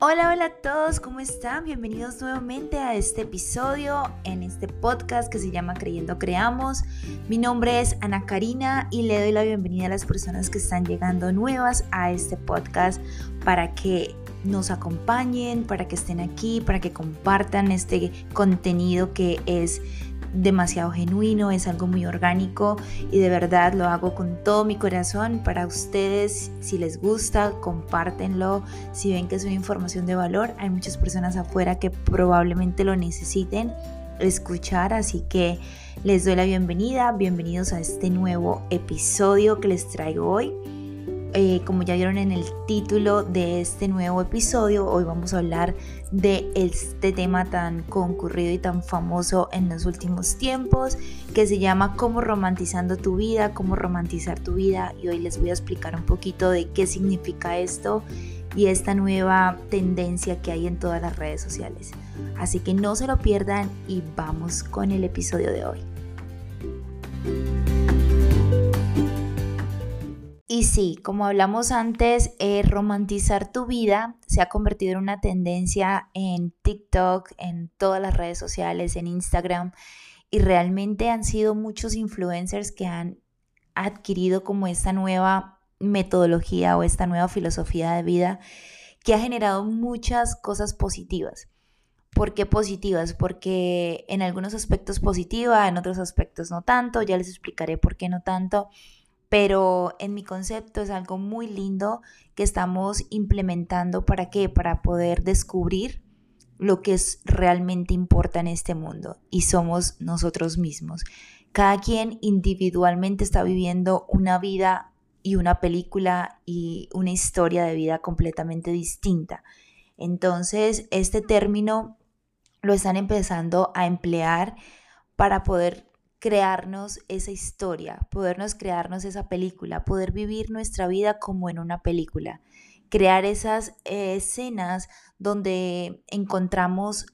Hola, hola a todos, ¿cómo están? Bienvenidos nuevamente a este episodio en este podcast que se llama Creyendo Creamos. Mi nombre es Ana Karina y le doy la bienvenida a las personas que están llegando nuevas a este podcast para que nos acompañen, para que estén aquí, para que compartan este contenido que es demasiado genuino, es algo muy orgánico y de verdad lo hago con todo mi corazón para ustedes. Si les gusta, compártenlo. Si ven que es una información de valor, hay muchas personas afuera que probablemente lo necesiten escuchar, así que les doy la bienvenida. Bienvenidos a este nuevo episodio que les traigo hoy. Eh, como ya vieron en el título de este nuevo episodio, hoy vamos a hablar de este tema tan concurrido y tan famoso en los últimos tiempos, que se llama Cómo romantizando tu vida, cómo romantizar tu vida. Y hoy les voy a explicar un poquito de qué significa esto y esta nueva tendencia que hay en todas las redes sociales. Así que no se lo pierdan y vamos con el episodio de hoy. Y sí, como hablamos antes, eh, romantizar tu vida se ha convertido en una tendencia en TikTok, en todas las redes sociales, en Instagram, y realmente han sido muchos influencers que han adquirido como esta nueva metodología o esta nueva filosofía de vida que ha generado muchas cosas positivas. ¿Por qué positivas? Porque en algunos aspectos positiva, en otros aspectos no tanto, ya les explicaré por qué no tanto pero en mi concepto es algo muy lindo que estamos implementando para qué? Para poder descubrir lo que es realmente importa en este mundo y somos nosotros mismos. Cada quien individualmente está viviendo una vida y una película y una historia de vida completamente distinta. Entonces, este término lo están empezando a emplear para poder crearnos esa historia, podernos crearnos esa película, poder vivir nuestra vida como en una película, crear esas escenas donde encontramos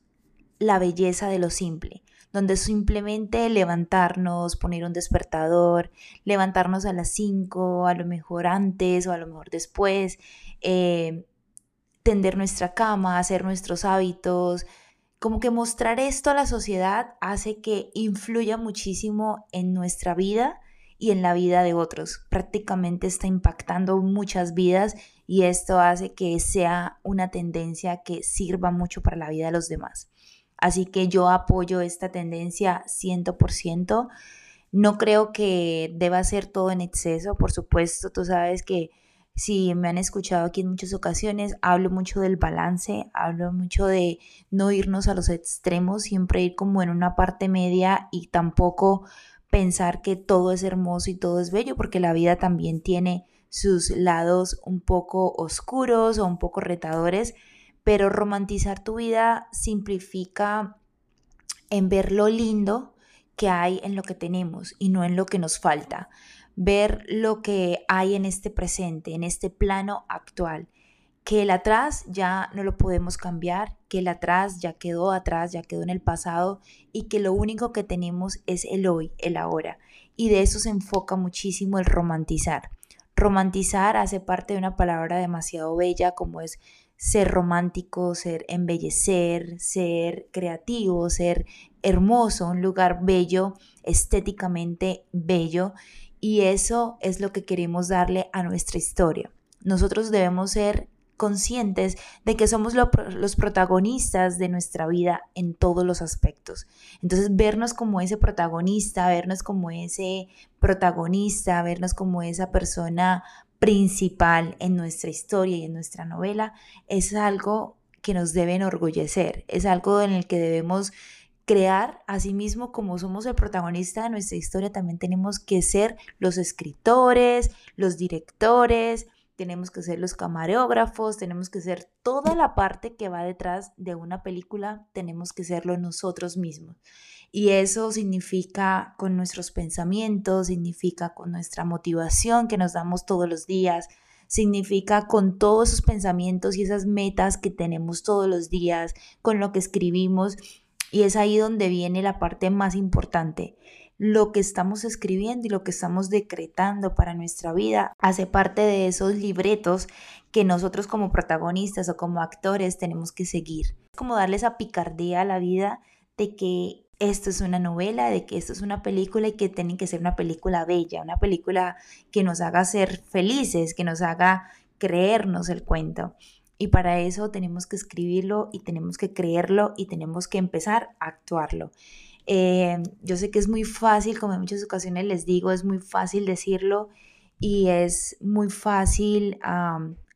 la belleza de lo simple, donde simplemente levantarnos, poner un despertador, levantarnos a las 5, a lo mejor antes o a lo mejor después, eh, tender nuestra cama, hacer nuestros hábitos, como que mostrar esto a la sociedad hace que influya muchísimo en nuestra vida y en la vida de otros. Prácticamente está impactando muchas vidas y esto hace que sea una tendencia que sirva mucho para la vida de los demás. Así que yo apoyo esta tendencia 100%. No creo que deba ser todo en exceso, por supuesto, tú sabes que si me han escuchado aquí en muchas ocasiones, hablo mucho del balance, hablo mucho de no irnos a los extremos, siempre ir como en una parte media y tampoco pensar que todo es hermoso y todo es bello, porque la vida también tiene sus lados un poco oscuros o un poco retadores, pero romantizar tu vida simplifica en ver lo lindo que hay en lo que tenemos y no en lo que nos falta ver lo que hay en este presente, en este plano actual, que el atrás ya no lo podemos cambiar, que el atrás ya quedó atrás, ya quedó en el pasado y que lo único que tenemos es el hoy, el ahora. Y de eso se enfoca muchísimo el romantizar. Romantizar hace parte de una palabra demasiado bella como es ser romántico, ser embellecer, ser creativo, ser hermoso, un lugar bello, estéticamente bello y eso es lo que queremos darle a nuestra historia. Nosotros debemos ser conscientes de que somos los protagonistas de nuestra vida en todos los aspectos. Entonces, vernos como ese protagonista, vernos como ese protagonista, vernos como esa persona principal en nuestra historia y en nuestra novela, es algo que nos debe enorgullecer, es algo en el que debemos crear, mismo como somos el protagonista de nuestra historia, también tenemos que ser los escritores, los directores, tenemos que ser los camarógrafos, tenemos que ser toda la parte que va detrás de una película, tenemos que serlo nosotros mismos. Y eso significa con nuestros pensamientos, significa con nuestra motivación que nos damos todos los días, significa con todos esos pensamientos y esas metas que tenemos todos los días, con lo que escribimos y es ahí donde viene la parte más importante. lo que estamos escribiendo y lo que estamos decretando para nuestra vida hace parte de esos libretos que nosotros como protagonistas o como actores tenemos que seguir. Es como darle esa picardía a la vida de que esto es una novela, de que esto es una película y que tiene que ser una película bella, una película que nos haga ser felices, que nos haga creernos el cuento. Y para eso tenemos que escribirlo y tenemos que creerlo y tenemos que empezar a actuarlo. Eh, yo sé que es muy fácil, como en muchas ocasiones les digo, es muy fácil decirlo y es muy fácil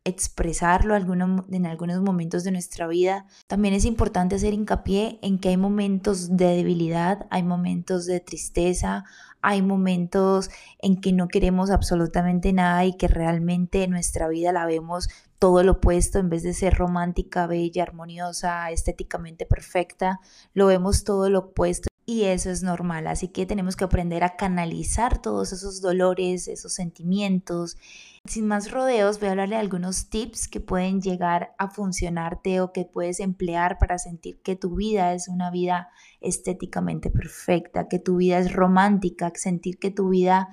expresarlo en algunos momentos de nuestra vida. También es importante hacer hincapié en que hay momentos de debilidad, hay momentos de tristeza, hay momentos en que no queremos absolutamente nada y que realmente nuestra vida la vemos todo lo opuesto, en vez de ser romántica, bella, armoniosa, estéticamente perfecta, lo vemos todo lo opuesto y eso es normal. Así que tenemos que aprender a canalizar todos esos dolores, esos sentimientos. Sin más rodeos, voy a hablarle de algunos tips que pueden llegar a funcionarte o que puedes emplear para sentir que tu vida es una vida estéticamente perfecta, que tu vida es romántica, sentir que tu vida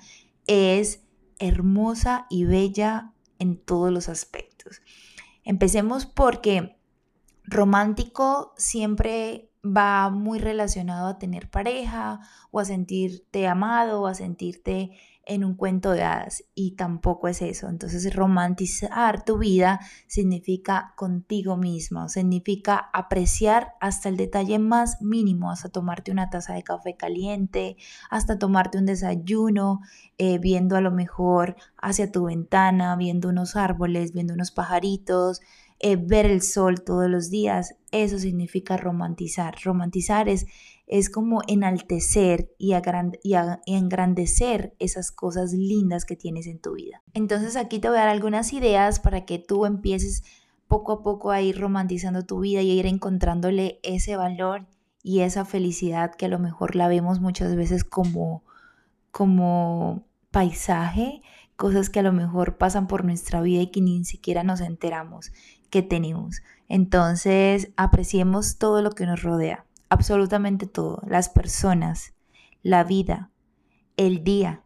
es hermosa y bella en todos los aspectos. Empecemos porque romántico siempre va muy relacionado a tener pareja o a sentirte amado o a sentirte en un cuento de hadas y tampoco es eso. Entonces romantizar tu vida significa contigo mismo, significa apreciar hasta el detalle más mínimo, hasta tomarte una taza de café caliente, hasta tomarte un desayuno, eh, viendo a lo mejor hacia tu ventana, viendo unos árboles, viendo unos pajaritos, eh, ver el sol todos los días, eso significa romantizar. Romantizar es, es como enaltecer y, y, engrandecer esas cosas lindas que tienes en tu vida. Entonces aquí te voy a dar algunas ideas para que tú empieces poco a poco a ir romantizando tu vida y a ir encontrándole ese valor y esa felicidad que a lo mejor la vemos muchas veces como, como paisaje, cosas que a lo mejor pasan por nuestra vida y que ni siquiera nos enteramos que tenemos. Entonces, apreciemos todo lo que nos rodea, absolutamente todo, las personas, la vida, el día,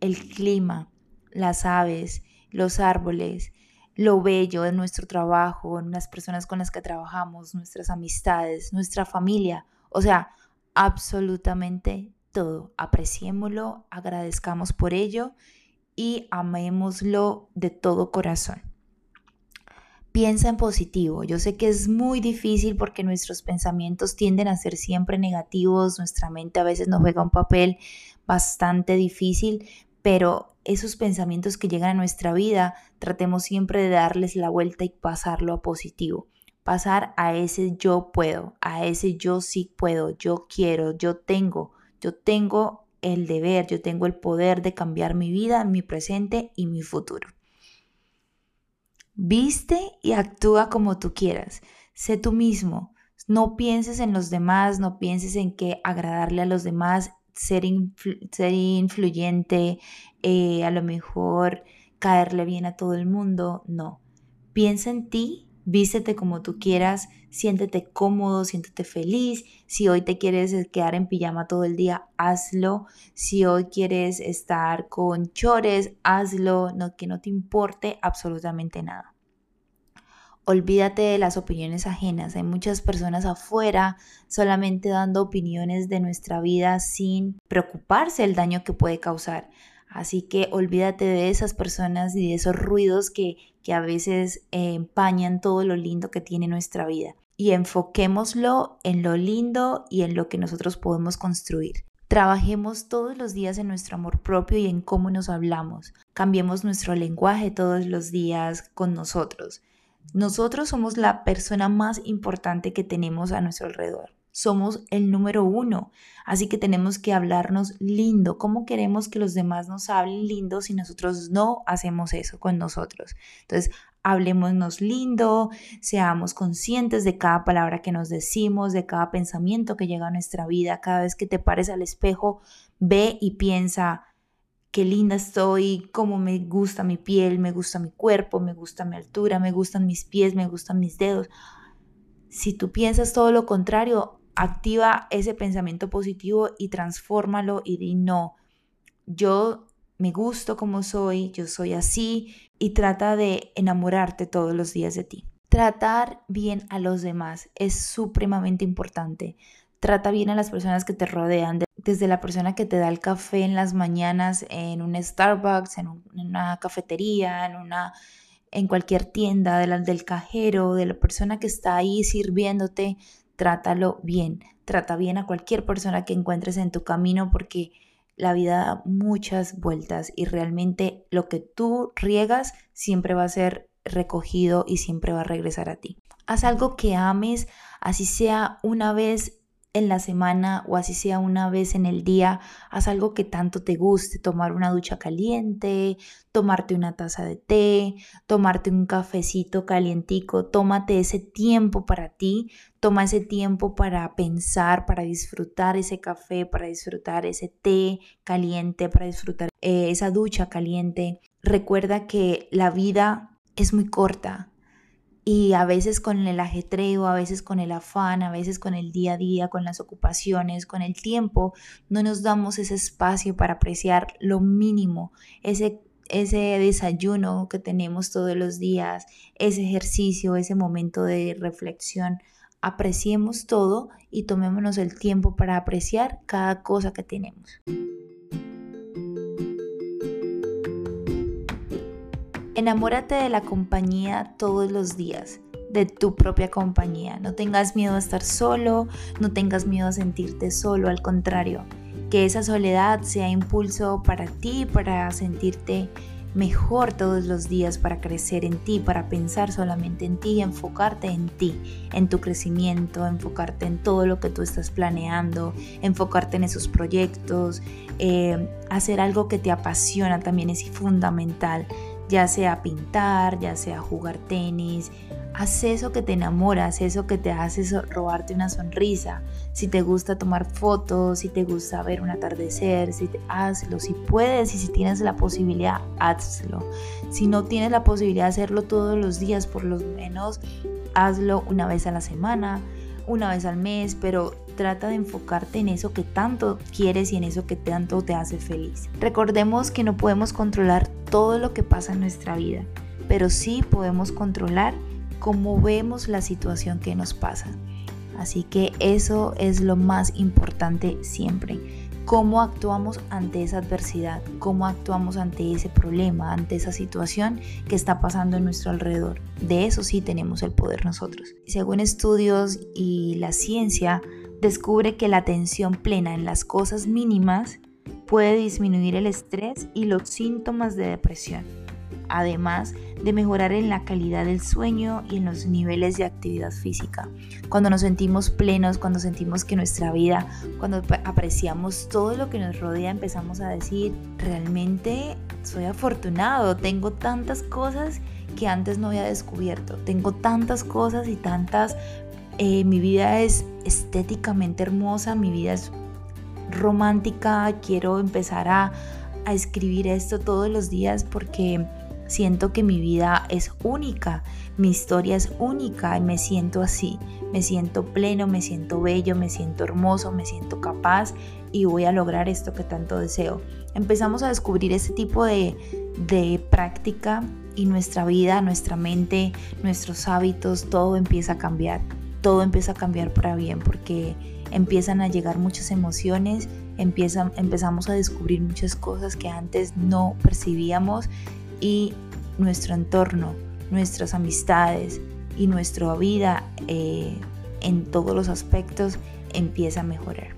el clima, las aves, los árboles, lo bello de nuestro trabajo, las personas con las que trabajamos, nuestras amistades, nuestra familia, o sea, absolutamente todo. Apreciémoslo, agradezcamos por ello y amémoslo de todo corazón. Piensa en positivo. Yo sé que es muy difícil porque nuestros pensamientos tienden a ser siempre negativos, nuestra mente a veces nos juega un papel bastante difícil, pero esos pensamientos que llegan a nuestra vida, tratemos siempre de darles la vuelta y pasarlo a positivo. Pasar a ese yo puedo, a ese yo sí puedo, yo quiero, yo tengo, yo tengo el deber, yo tengo el poder de cambiar mi vida, mi presente y mi futuro. Viste y actúa como tú quieras. Sé tú mismo. No pienses en los demás, no pienses en que agradarle a los demás, ser, ser influyente, eh, a lo mejor caerle bien a todo el mundo. No. Piensa en ti, vístete como tú quieras, siéntete cómodo, siéntete feliz. Si hoy te quieres quedar en pijama todo el día, hazlo. Si hoy quieres estar con chores, hazlo. No, que no te importe absolutamente nada. Olvídate de las opiniones ajenas. Hay muchas personas afuera solamente dando opiniones de nuestra vida sin preocuparse del daño que puede causar. Así que olvídate de esas personas y de esos ruidos que, que a veces eh, empañan todo lo lindo que tiene nuestra vida. Y enfoquémoslo en lo lindo y en lo que nosotros podemos construir. Trabajemos todos los días en nuestro amor propio y en cómo nos hablamos. Cambiemos nuestro lenguaje todos los días con nosotros. Nosotros somos la persona más importante que tenemos a nuestro alrededor. Somos el número uno, así que tenemos que hablarnos lindo. ¿Cómo queremos que los demás nos hablen lindo si nosotros no hacemos eso con nosotros? Entonces, hablemosnos lindo, seamos conscientes de cada palabra que nos decimos, de cada pensamiento que llega a nuestra vida. Cada vez que te pares al espejo, ve y piensa, qué linda estoy, cómo me gusta mi piel, me gusta mi cuerpo, me gusta mi altura, me gustan mis pies, me gustan mis dedos. Si tú piensas todo lo contrario, activa ese pensamiento positivo y transfórmalo y di no, yo me gusto como soy, yo soy así y trata de enamorarte todos los días de ti. Tratar bien a los demás es supremamente importante. Trata bien a las personas que te rodean, desde la persona que te da el café en las mañanas en un Starbucks, en, una cafetería, en una en cualquier tienda, del cajero, de la persona que está ahí sirviéndote, trátalo bien. Trata bien a cualquier persona que encuentres en tu camino porque la vida da muchas vueltas y realmente lo que tú riegas siempre va a ser recogido y siempre va a regresar a ti. Haz algo que ames, así sea una vez en la semana o así sea una vez en el día, haz algo que tanto te guste, tomar una ducha caliente, tomarte una taza de té, tomarte un cafecito calientico, tómate ese tiempo para ti, toma ese tiempo para pensar, para disfrutar ese café, para disfrutar ese té caliente, para disfrutar eh, esa ducha caliente. Recuerda que la vida es muy corta, y a veces con el ajetreo, a veces con el afán, a veces con el día a día, con las ocupaciones, con el tiempo, no nos damos ese espacio para apreciar lo mínimo, ese, ese desayuno que tenemos todos los días, ese ejercicio, ese momento de reflexión. Apreciemos todo y tomémonos el tiempo para apreciar cada cosa que tenemos. Enamórate de la compañía todos los días, de tu propia compañía. No tengas miedo a estar solo, no tengas miedo a sentirte solo, al contrario, que esa soledad sea impulso para ti, para sentirte mejor todos los días, para crecer en ti, para pensar solamente en ti, enfocarte en ti, en tu crecimiento, enfocarte en todo lo que tú estás planeando, enfocarte en esos proyectos, eh, hacer algo que te apasiona también es fundamental ya sea pintar, ya sea jugar tenis, haz eso que te enamora, haz eso que te hace robarte una sonrisa. Si te gusta tomar fotos, si te gusta ver un atardecer, si hazlo, si puedes y si tienes la posibilidad, hazlo. Si no tienes la posibilidad de hacerlo todos los días, por lo menos hazlo una vez a la semana, una vez al mes, pero trata de enfocarte en eso que tanto quieres y en eso que tanto te hace feliz. Recordemos que no podemos controlar todo lo que pasa en nuestra vida, pero sí podemos controlar cómo vemos la situación que nos pasa. Así que eso es lo más importante siempre cómo actuamos ante esa adversidad, cómo actuamos ante ese problema, ante esa situación que está pasando en nuestro alrededor. De eso sí tenemos el poder nosotros. Según estudios y la ciencia, descubre que la atención plena en las cosas mínimas puede disminuir el estrés y los síntomas de depresión además de mejorar en la calidad del sueño y en los niveles de actividad física. Cuando nos sentimos plenos, cuando sentimos que nuestra vida, cuando apreciamos todo lo que nos rodea, empezamos a decir, realmente soy afortunado, tengo tantas cosas que antes no había descubierto, tengo tantas cosas y tantas, eh, mi vida es estéticamente hermosa, mi vida es romántica, quiero empezar a, escribir esto todos los días porque Siento que mi vida es única, mi historia es única y me siento así. Me siento pleno, me siento bello, me siento hermoso, me siento capaz y voy a lograr esto que tanto deseo. Empezamos a descubrir ese tipo de práctica y nuestra vida, nuestra mente, nuestros hábitos, todo empieza a cambiar. Todo empieza a cambiar para bien porque empiezan a llegar muchas emociones, empezamos a descubrir muchas cosas que antes no percibíamos y nuestro entorno, nuestras amistades y nuestra vida eh, en todos los aspectos empieza a mejorar.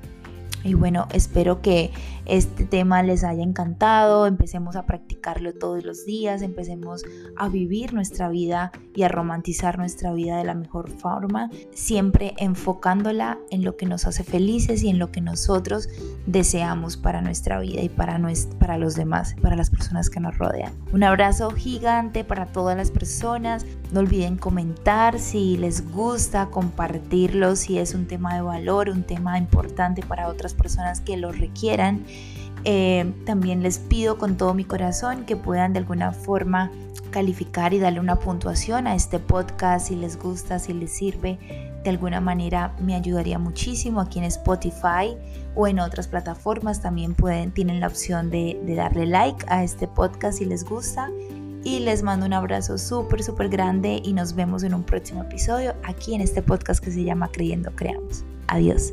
Y bueno, espero que este tema les haya encantado, empecemos a practicarlo todos los días, empecemos a vivir nuestra vida y a romantizar nuestra vida de la mejor forma, siempre enfocándola en lo que nos hace felices y en lo que nosotros deseamos para nuestra vida y para, para los demás, para las personas que nos rodean. Un abrazo gigante para todas las personas, no olviden comentar si les gusta, compartirlo, si es un tema de valor, un tema importante para otras personas que lo requieran. Eh, también les pido con todo mi corazón que puedan de alguna forma calificar y darle una puntuación a este podcast si les gusta, si les sirve. de alguna manera me ayudaría muchísimo aquí en Spotify o en otras plataformas también pueden tienen la opción de, de darle like a este podcast si les gusta y les mando un abrazo súper súper grande y nos vemos en un próximo episodio aquí en este podcast que se llama Creyendo Creamos. Adiós.